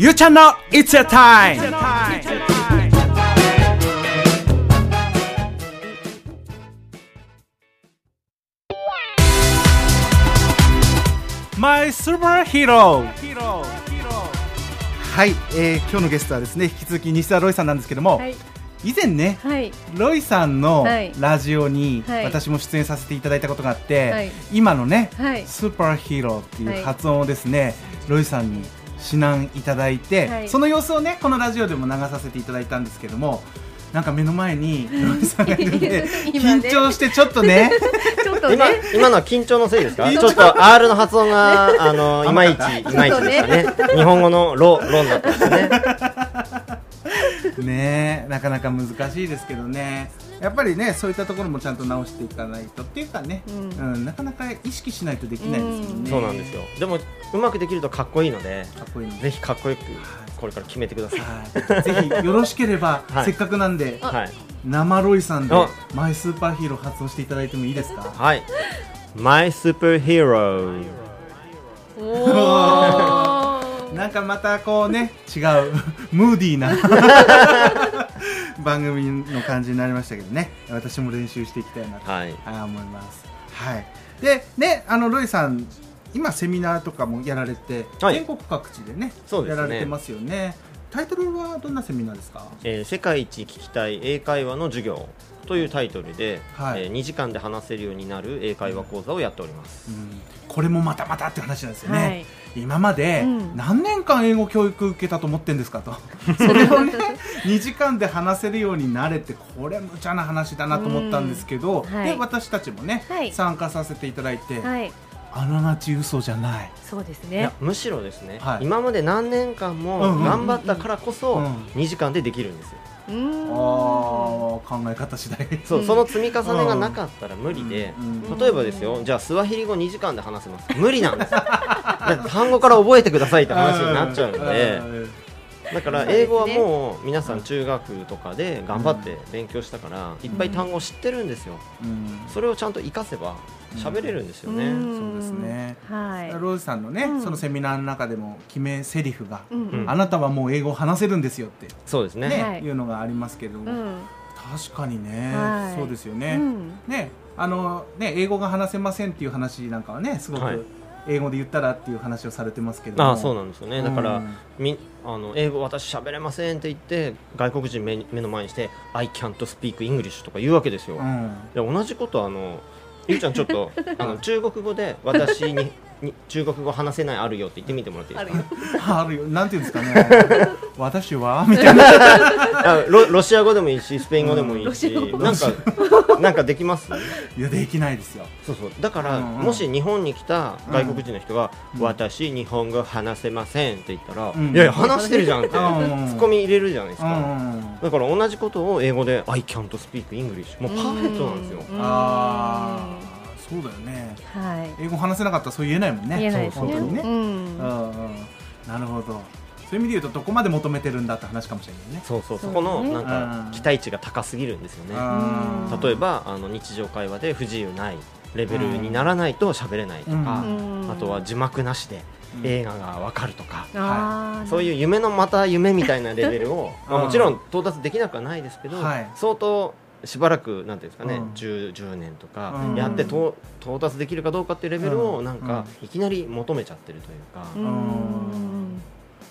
ゆうちゃんの It's a time! My Superhero! はい、えー今日のゲストはですね引き続き西田ロイさんなんですけども、はい。以前ねはい。ロイさんのはい。ラジオにはい。私も出演させていただいたことがあって、はい。今のね、はい。スーパーヒーローってはい。いう発音をですね、ロイさんに指南いただいて、はい。その様子をねこのラジオでも流させていただいたんですけどもなんか目の前にさんがいるんで 緊張してちょっとね。ちょっと今ね。今のは緊張のせいですか？ちょっと。R の発音があのいまいち いまいちでしたね。日本語のロロになってましたねねなかなか難しいですけどね。やっぱりねそういったところもちゃんと直していかないとっていうかね、ううんなかなか意識しないとできないですもんね、そうなんですよ。でもうまくできるとかっこいいのでかっこいいの。ぜひかっこよくこれから決めてください。はい、ぜひよろしければ、はい。せっかくなんではい。生ロイさんであ。マイスーパーヒーロー発音していただいてもいいですか？はい。My Superhero おー なんかまたこうね違う ムーディーな番組の感じになりましたけどね。私も練習していきたいなと、はい。はい思います。はい。でねあのロイさん今セミナーとかもやられて、はい。全国各地でねそうですね。やられてますよね。タイトルはどんなセミナーですか？えー世界一聞きたい英会話の授業というタイトルで、はい。えー2時間で話せるようになる英会話講座をやっております、うん。これもまたまたって話なんですよね、はい今までうん。何年間英語教育受けたと思ってんですかと、それをね。2時間で話せるようになれてこれ無茶な話だなと思ったんですけど、うんはい。で私たちもね、はい。参加させていただいて、はい。あながち嘘じゃない、そうですいやねむしろですね、はい。今まで何年間うんもうん。頑張ったからこそうん。2時間でできるんですよ、うーん。あー考え方次第。そううん。その積み重ねがなかったら無理で、うん。例えばですよじゃあスワヒリ語2時間で話せます。無理なんです単語から覚えてくださいって話になっちゃうので。だから英語はもう皆さん中学とかで頑張って勉強したからいっぱい単語知ってるんですよ。うん。それをちゃんと活かせば喋れるんですよね、うん。そうですね。はい。ローズさんのね、うん。そのセミナーの中でも決め台詞が、うん。うん。あなたはもう英語を話せるんですよって。そうですね。ね、はい。いうのがありますけど。も、うん。確かにね、はい。そうですよね、うん。ねあのね英語が話せませんっていう話なんかはねすごはい。く英語で言ったらっていう話をされてますけども。ああそうなんですよね。だから、うんみあの英語私喋れませんって言って外国人目に目の前にして「I can't speak English」とか言うわけですよ、うん。で同じことあのゆうちゃんちょっと あの中国語で私にに中国語話せないあるよって言ってみてもらっていいですか？あるよ。なんていうんですかね？私は？みたいな。あロロシア語でもいいしスペイン語でもいいし、うんなんかなんかできます？いやできないですよ。そうそう。だから、うんうんもし日本に来た外国人の人が、うん。私日本語話せませんって言ったら、うん。いやいや話してるじゃんって、うんツッコミ入れるじゃないですうか、んだから同じことを英語で I can't speak English もうパーフェクトなんですよ、うんああそうだよね。はい。英語話せなかったらそう言えないもんね。言えないですね。本当にね、うん。うんうん。なるほど。そういう意味で言うとどこまで求めてるんだって話かもしれないね。そうそう。そこのねなんかうん。期待値が高すぎるんですよね。例えばあの日常会話で不自由ないレベルにならないと喋れないとか、うん。あとは字幕なしでうん。映画がわかるとか、あーそういう夢のまた夢みたいなレベルを、まあ、うんもちろん到達できなくはないですけど、はい。相当しばらくなんていうんですかね、うん。10, 10年とかうん。やってと到達できるかどうかっていうレベルをうん。なんかいきなり求めちゃってるというか、うん。うん。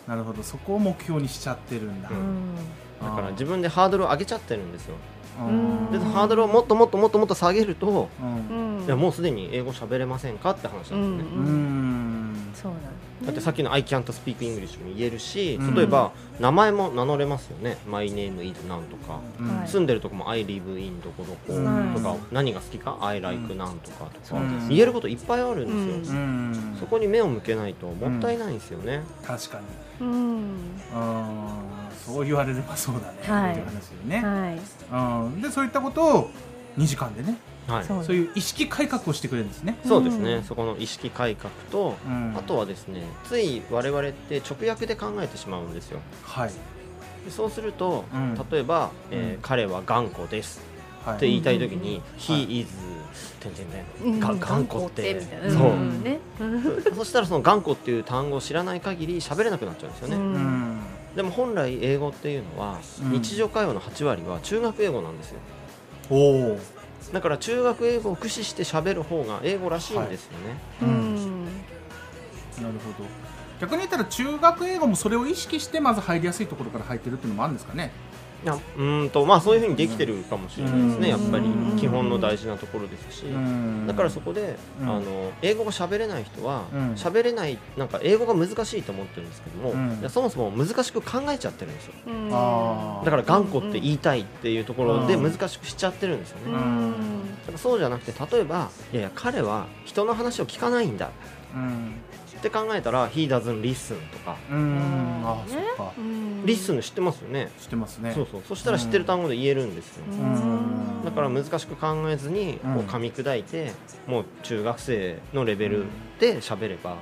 なるほど。そこを目標にしちゃってるんだ、うん。だから自分でハードルを上げちゃってるんですよ。うん。でハードルをもっともっともっともっと下げると、いやもうすでに英語喋れませんかって話なんですね、うん。うん。そうなんだってさっきの I can't speak English も言えるし、うん。例えば名前も名乗れますよね。My name is なんとか、住んでるとこも I live in どこどこうん。とか、何が好きか？I like なんとかとか、うん。言えることいっぱいあるんですよ、うん。そこに目を向けないともったいないんですよね、確かに。うん。うんそう言われればそうだね、はい。っていう話よね、はい。うん、でそういったことを2時間でねはい。そういう意識改革をしてくれるんですね、そうですね、うんそこの意識改革と、うん。あとはですねつい我々って直訳で考えてしまうんですよ。はい。でそうすると、うん。例えば、えーうん。彼は頑固ですはい。って言いたい時に「はい He is」てんてんてうん。んが頑固って。みたいな。そう。うん。ね。う んそしたらその頑固っていう単語を知らない限り喋れなくなっちゃうんですよね、でも本来英語っていうのは、うん。日常会話の8割は中学英語なんですよ。おおだから中学英語を駆使して喋る方が英語らしいんですよね、うん。なるほど。逆に言ったら中学英語もそれを意識してまず入りやすいところから入ってるっていうのもあるんですかね？やうーんとまあそういうふうにできてるかもしれないですね、うん。やっぱりうん基本の大事なところですし、だからそこで、うん。あの英語が喋れない人はうん。喋、れないなんか英語が難しいと思ってるんですけども、うん。いやそもそも難しく考えちゃってるんですよ。だから頑固って言いたいっていうところでうん。難しくしちゃってるんですよね、うだんからそうじゃなくて例えばいやいや彼は人の話を聞かないんだ。うんって考えたら「He doesn't listen」とか。うん。あねそっか。うん「listen」知ってますよね、知ってますね。そうそう。そしたら知ってる単語で言えるんですよ、うん。だから難しく考えずにこう噛み砕いて、もう中学生のレベルで喋れば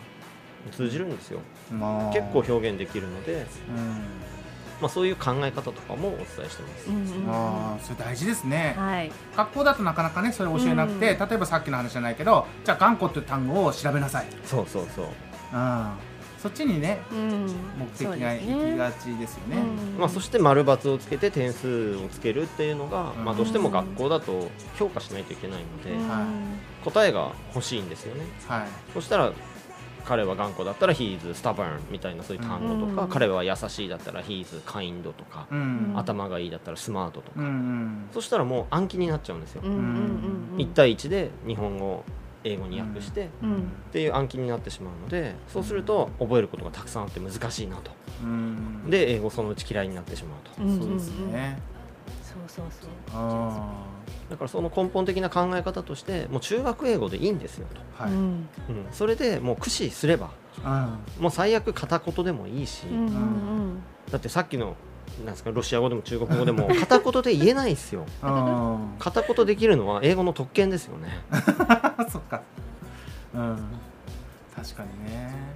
通じるんですよ。まあ。結構表現できるので、うんまあ、そういう考え方とかもお伝えしてます、うんうんああそれ大事ですね。はい。学校だとなかなかねそれ教えなくて、うん例えばさっきの話じゃないけどじゃあ頑固っていう単語を調べなさい、そうそうそう。うん、そっちにねうん。目的が行きがちですよね。うんまあ、そして丸×をつけて点数をつけるっていうのが、うん。まあ、どうしても学校だと評価しないといけないので、答えが欲しいんですよね。はい。そしたら彼は頑固だったら He is stubborn みたいなそういう単語とか、うん。彼は優しいだったら He is kind とか、うん。頭がいいだったらスマートとか、うんうん。そしたらもう暗記になっちゃうんですよ、うんうんうんうん。1対1で日本語を英語に訳して、うん。っていう暗記になってしまうのでそうすると覚えることがたくさんあって難しいなと。うん。で英語そのうち嫌いになってしまうと。うん。そうですねそうそうそう。あだからその根本的な考え方としてもう中学英語でいいんですよと、あはい、うん。うん、それでもう駆使すればうん。もう最悪片言でもいいし、うんうん。だってさっきのなんですかロシア語でも中国語でも 片言で言えないですよ。うん。片言できるのは英語の特権ですよね。そっか。うん。確かにね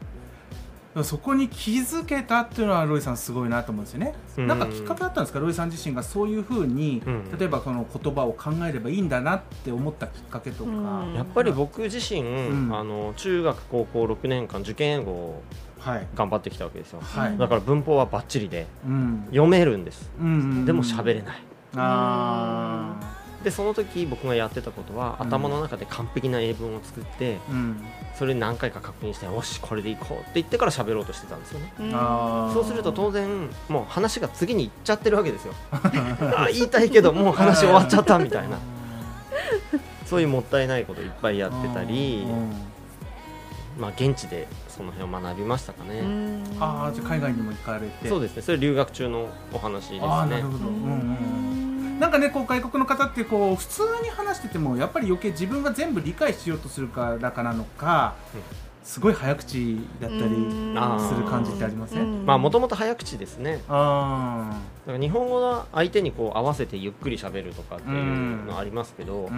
そこに気づけたっていうのはロイさんすごいなと思うんですよね、うん。なんかきっかけあったんですか？ロイさん自身がそういうふうに、うん。例えばこの言葉を考えればいいんだなって思ったきっかけとか、うん。やっぱり僕自身、ん。あの中学高校6年間受験英語をはい。頑張ってきたわけですよ。はい、だから文法はバッチリでうん。読めるんです。うんうんでも喋れない。あでその時僕がやってたことは、うん。頭の中で完璧な英文を作ってーうん。それ何回か確認してよしこれでいこうって言ってから喋ろうとしてたんですよね。うんそうすると当然もう話が次に行っちゃってるわけですよ。あ言いたいけどもう話終わっちゃったみたいな。そういうもったいないこといっぱいやってたりうん。まあ現地でその辺を学びましたかね、うん。ああじゃあ海外にも行かれて。そうですね。それ留学中のお話ですね。ああなるほど、うんなんかねこう外国の方ってこう普通に話しててもやっぱり余計自分が全部理解しようとするからかなのか、うん。すごい早口だったりする感じってありません、まあもともと早口ですね。あだから日本語は相手にこう合わせてゆっくり喋るとかっていうのありますけど、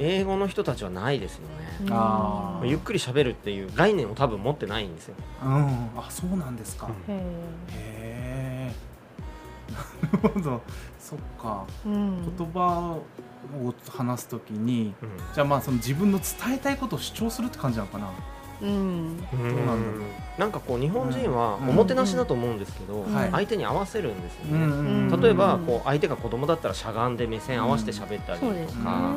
英語の人たちはないですよね、あー。ゆっくり喋るっていう概念を多分持ってないんですよ、うん。あそうなんですか、うん。へへえなるほど。そっか。ーうん。言葉を話すときにうん。じゃあまあその自分の伝えたいことを主張するって感じなのかな。うん。うなんだろう。なんかこう日本人はうん。おもてなしだと思うんですけど、うん。はい。相手に合わせるんですよね、ん例えばうん。こう相手が子供だったらしゃがんで目線合わせて喋ってあげそうですねるとか、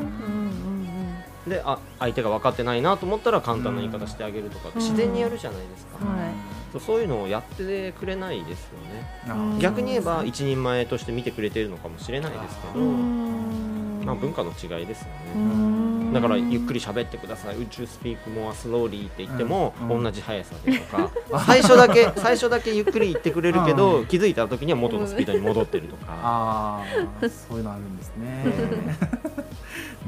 うん。であ相手が分かってないなと思ったら簡単な言い方してあげるとか、うん。自然にやるじゃないですか、はいそういうのをやってくれないですよね。逆に言えば一人前として見てくれているのかもしれないですけど、まあ、文化の違いですようね、ん。だからゆっくり喋ってください、宇宙スピークモアスローリーって言っても、うん。同じ速さでとか、最初だけ最初だけゆっくり言ってくれるけど、気づいた時には元のスピードに戻ってるとか、そういうのあるんですね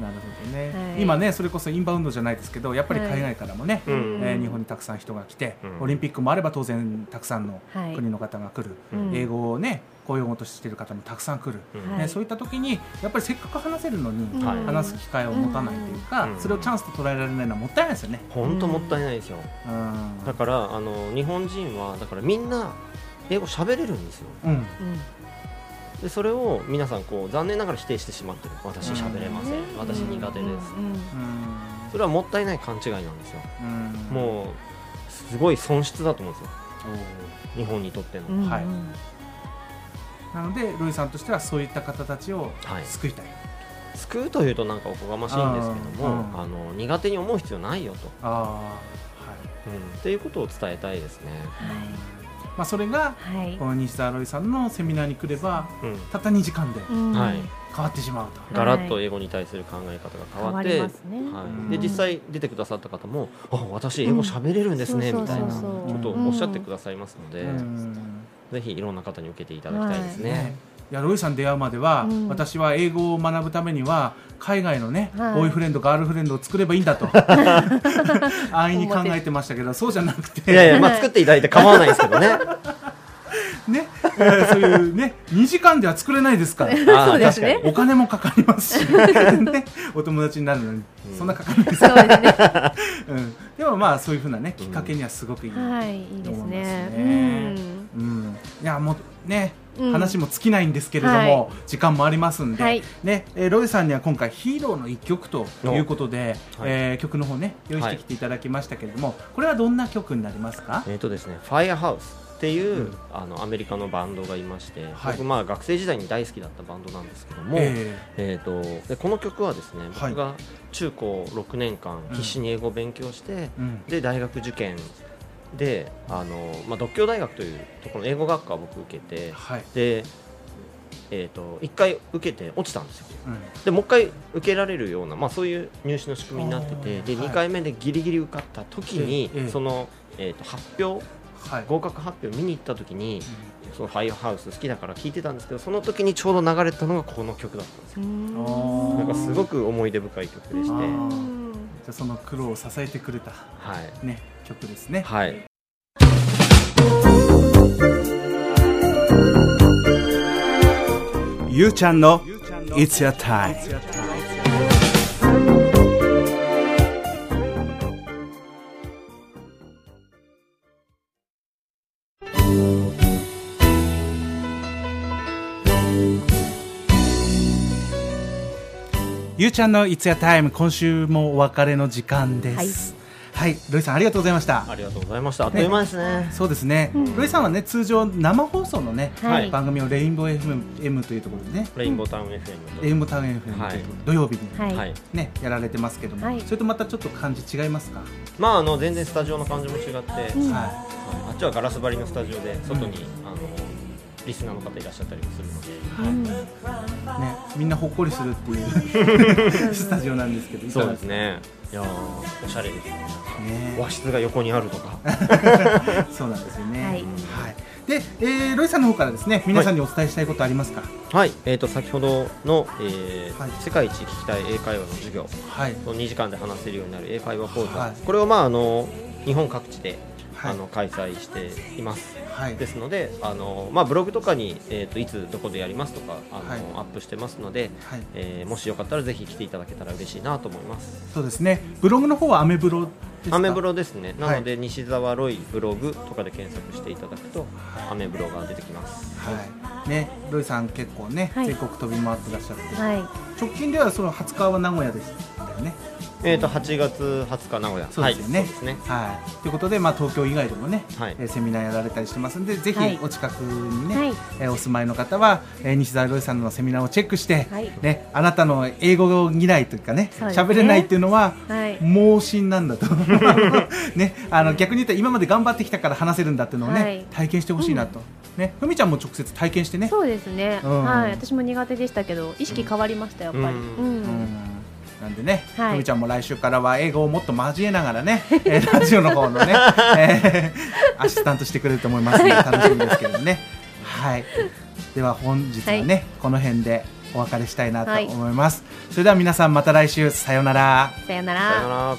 なるほどね、はい。今ねそれこそインバウンドじゃないですけどやっぱり海外からもね、うん。えー日本にたくさん人が来て、うん。オリンピックもあれば当然たくさんのはい。国の方が来る、うん。英語をね公用語としている方もたくさん来る、うん。はい。ねそういった時にやっぱりせっかく話せるのに、はい話す機会を持たないというか、うん。それをチャンスと捉えられないのはもったいないですよね。本当もったいないですよ、うん。だからあの日本人はだからみんな英語喋れるんですよ。うんでそれを皆さんこう残念ながら否定してしまってる。私喋れません、ね私苦手です、うん。うん。うん。それはもったいない勘違いなんですよ。うん。もうすごい損失だと思うんですよ。お日本にとっての、はい。ーなのでロイさんとしてはそういった方たちをはい。救いたい、救うというとなんかおこがましいんですけどもあーうん。あの苦手に思う必要ないよと、ああはい。うん、っていうことを伝えたいですね、まあ、それがはい。この西澤ロイさんのセミナーに来ればうん、たった2時間でうん。はい。変わってしまうと、ガラッと英語に対する考え方が変わって、変わりますね。はい、で実際出てくださった方も「あ私英語喋れるんですね」うん。みたいなことをおっしゃってくださいますので、うん。ぜひいろんな方に受けていただきたいですね。ねいやロイさん出会うまでは、うん。私は英語を学ぶためには海外のね、はい。ボーイフレンドガールフレンドを作ればいいんだと。安易に考えてましたけどそうじゃなくて。いやいや、まあ、作っていただいて構わないですけどね。ね、えーそういうね2時間では作れないですから。そうですね。確かに。お金もかかりますし、ね、お友達になるのにうん。そんなかかん。ないです、そうん、でもまあそういうふうなねきっかけにはすごくいい、はいいいです思いますね。ねうん、いやもうね、うん。話も尽きないんですけれども、はい。時間もありますんで、はい。ねえーロイさんには今回ヒーローの一曲ということで、はい。えー曲の方ね用意してきていただきましたけれども、これはどんな曲になりますか？えっとですね、ファイアハウスっていう、うん。あのアメリカのバンドがいまして、はい。僕まあ学生時代に大好きだったバンドなんですけども、ええ。ー、とでこの曲はですねはい。僕が中高6年間うん。必死に英語を勉強して、ーうん。で大学受験であの、まあ、独協大学というところの英語学科を僕受けてはい、で、えー、と1回受けて落ちたんですよ。うん。でもう1回受けられるような、まあ、そういう入試の仕組みになっててで、はい。2回目でギリギリ受かった時に、ええその、えー、と発表はい、合格発表見に行った時にそのファイアハウス好きだから聞いてたんですけどその時にちょうど流れてたのがこの曲だったんですよ。なんかすごく思い出深い曲でして、じゃあその苦労を支えてくれたはい、ね曲ですね。はい、ゆうちゃんの It's Your Time。ゆうちゃんの It's Your Time 今週もお別れの時間です。はい、ロイさんありがとうございました。ありがとうございました。あっという間ですね。そうですね、うん。ロイさんはね通常生放送のね、はい。番組をレインボー FM というところでね、レインボータウン FM と、レインボータウン FM という土曜日に、はいはい。ねやられてますけども、はい。それとまたちょっと感じ違いますか、まああの全然スタジオの感じも違って、うん。はあっちはガラス張りのスタジオで外に、うん。あのリスナーの方いらっしゃったりもするので、うんい。ね、みんなほっこりするっていう スタジオなんですけどそうがですね。いやーおしゃれですね。ね。和室が横にあるとか。そうなんですよね。はい。はい。で、えーロイさんの方からですね皆さんにお伝えしたいことありますか？はい、えー、と先ほどの、えーはい。世界一聞きたい英会話の授業。はい。の2時間で話せるようになる英会話講座、はい。これを、まあ、あの日本各地で、はいあの開催していますはい。ですのであの、まあ、ブログとかに、えー、といつどこでやりますとかあの、はいアップしてますので、はい。えーもしよかったらぜひ来ていただけたら嬉しいなと思いますそうですね。ブログの方はアメブロですか？アメブロですねなはいので、西澤ロイブログとかで検索していただくとアメブロが出てきますはい。ね、ロイさん結構ね、はい全国飛び回ってらっしゃって、はい直近ではその20日は名古屋でしたよね。えー、と8月20日名古屋。そうですよね。はい、ね。はい。ということで、まあ東京以外でもね、はい。えーセミナーやられたりしてますんで、ぜはい。ひお近くにね、はい。えーお住まいの方は、えー西澤ロイさんのセミナーをチェックして、はい。ね、あなたの英語嫌いというかね、そうですね。喋れないっていうのは。はい。盲信なんだと。ね、あの逆に言ったら今まで頑張ってきたから話せるんだっていうのをね、はい。体験してほしいなと、ね、ふみちゃんも直接体験してね、そうですね、うん。はい。私も苦手でしたけど意識変わりましたやっぱり。うんうん、うんなんでね、はい、ちゃんも来週からは英語をもっと交えながらね、えー、ラジオの方のね、えー、アシスタントしてくれると思いますの、で、楽しみですけどね。はい。では本日はね、はい、この辺でお別れしたいなと思います。はい、それでは皆さんまた来週さよなら。さよなら。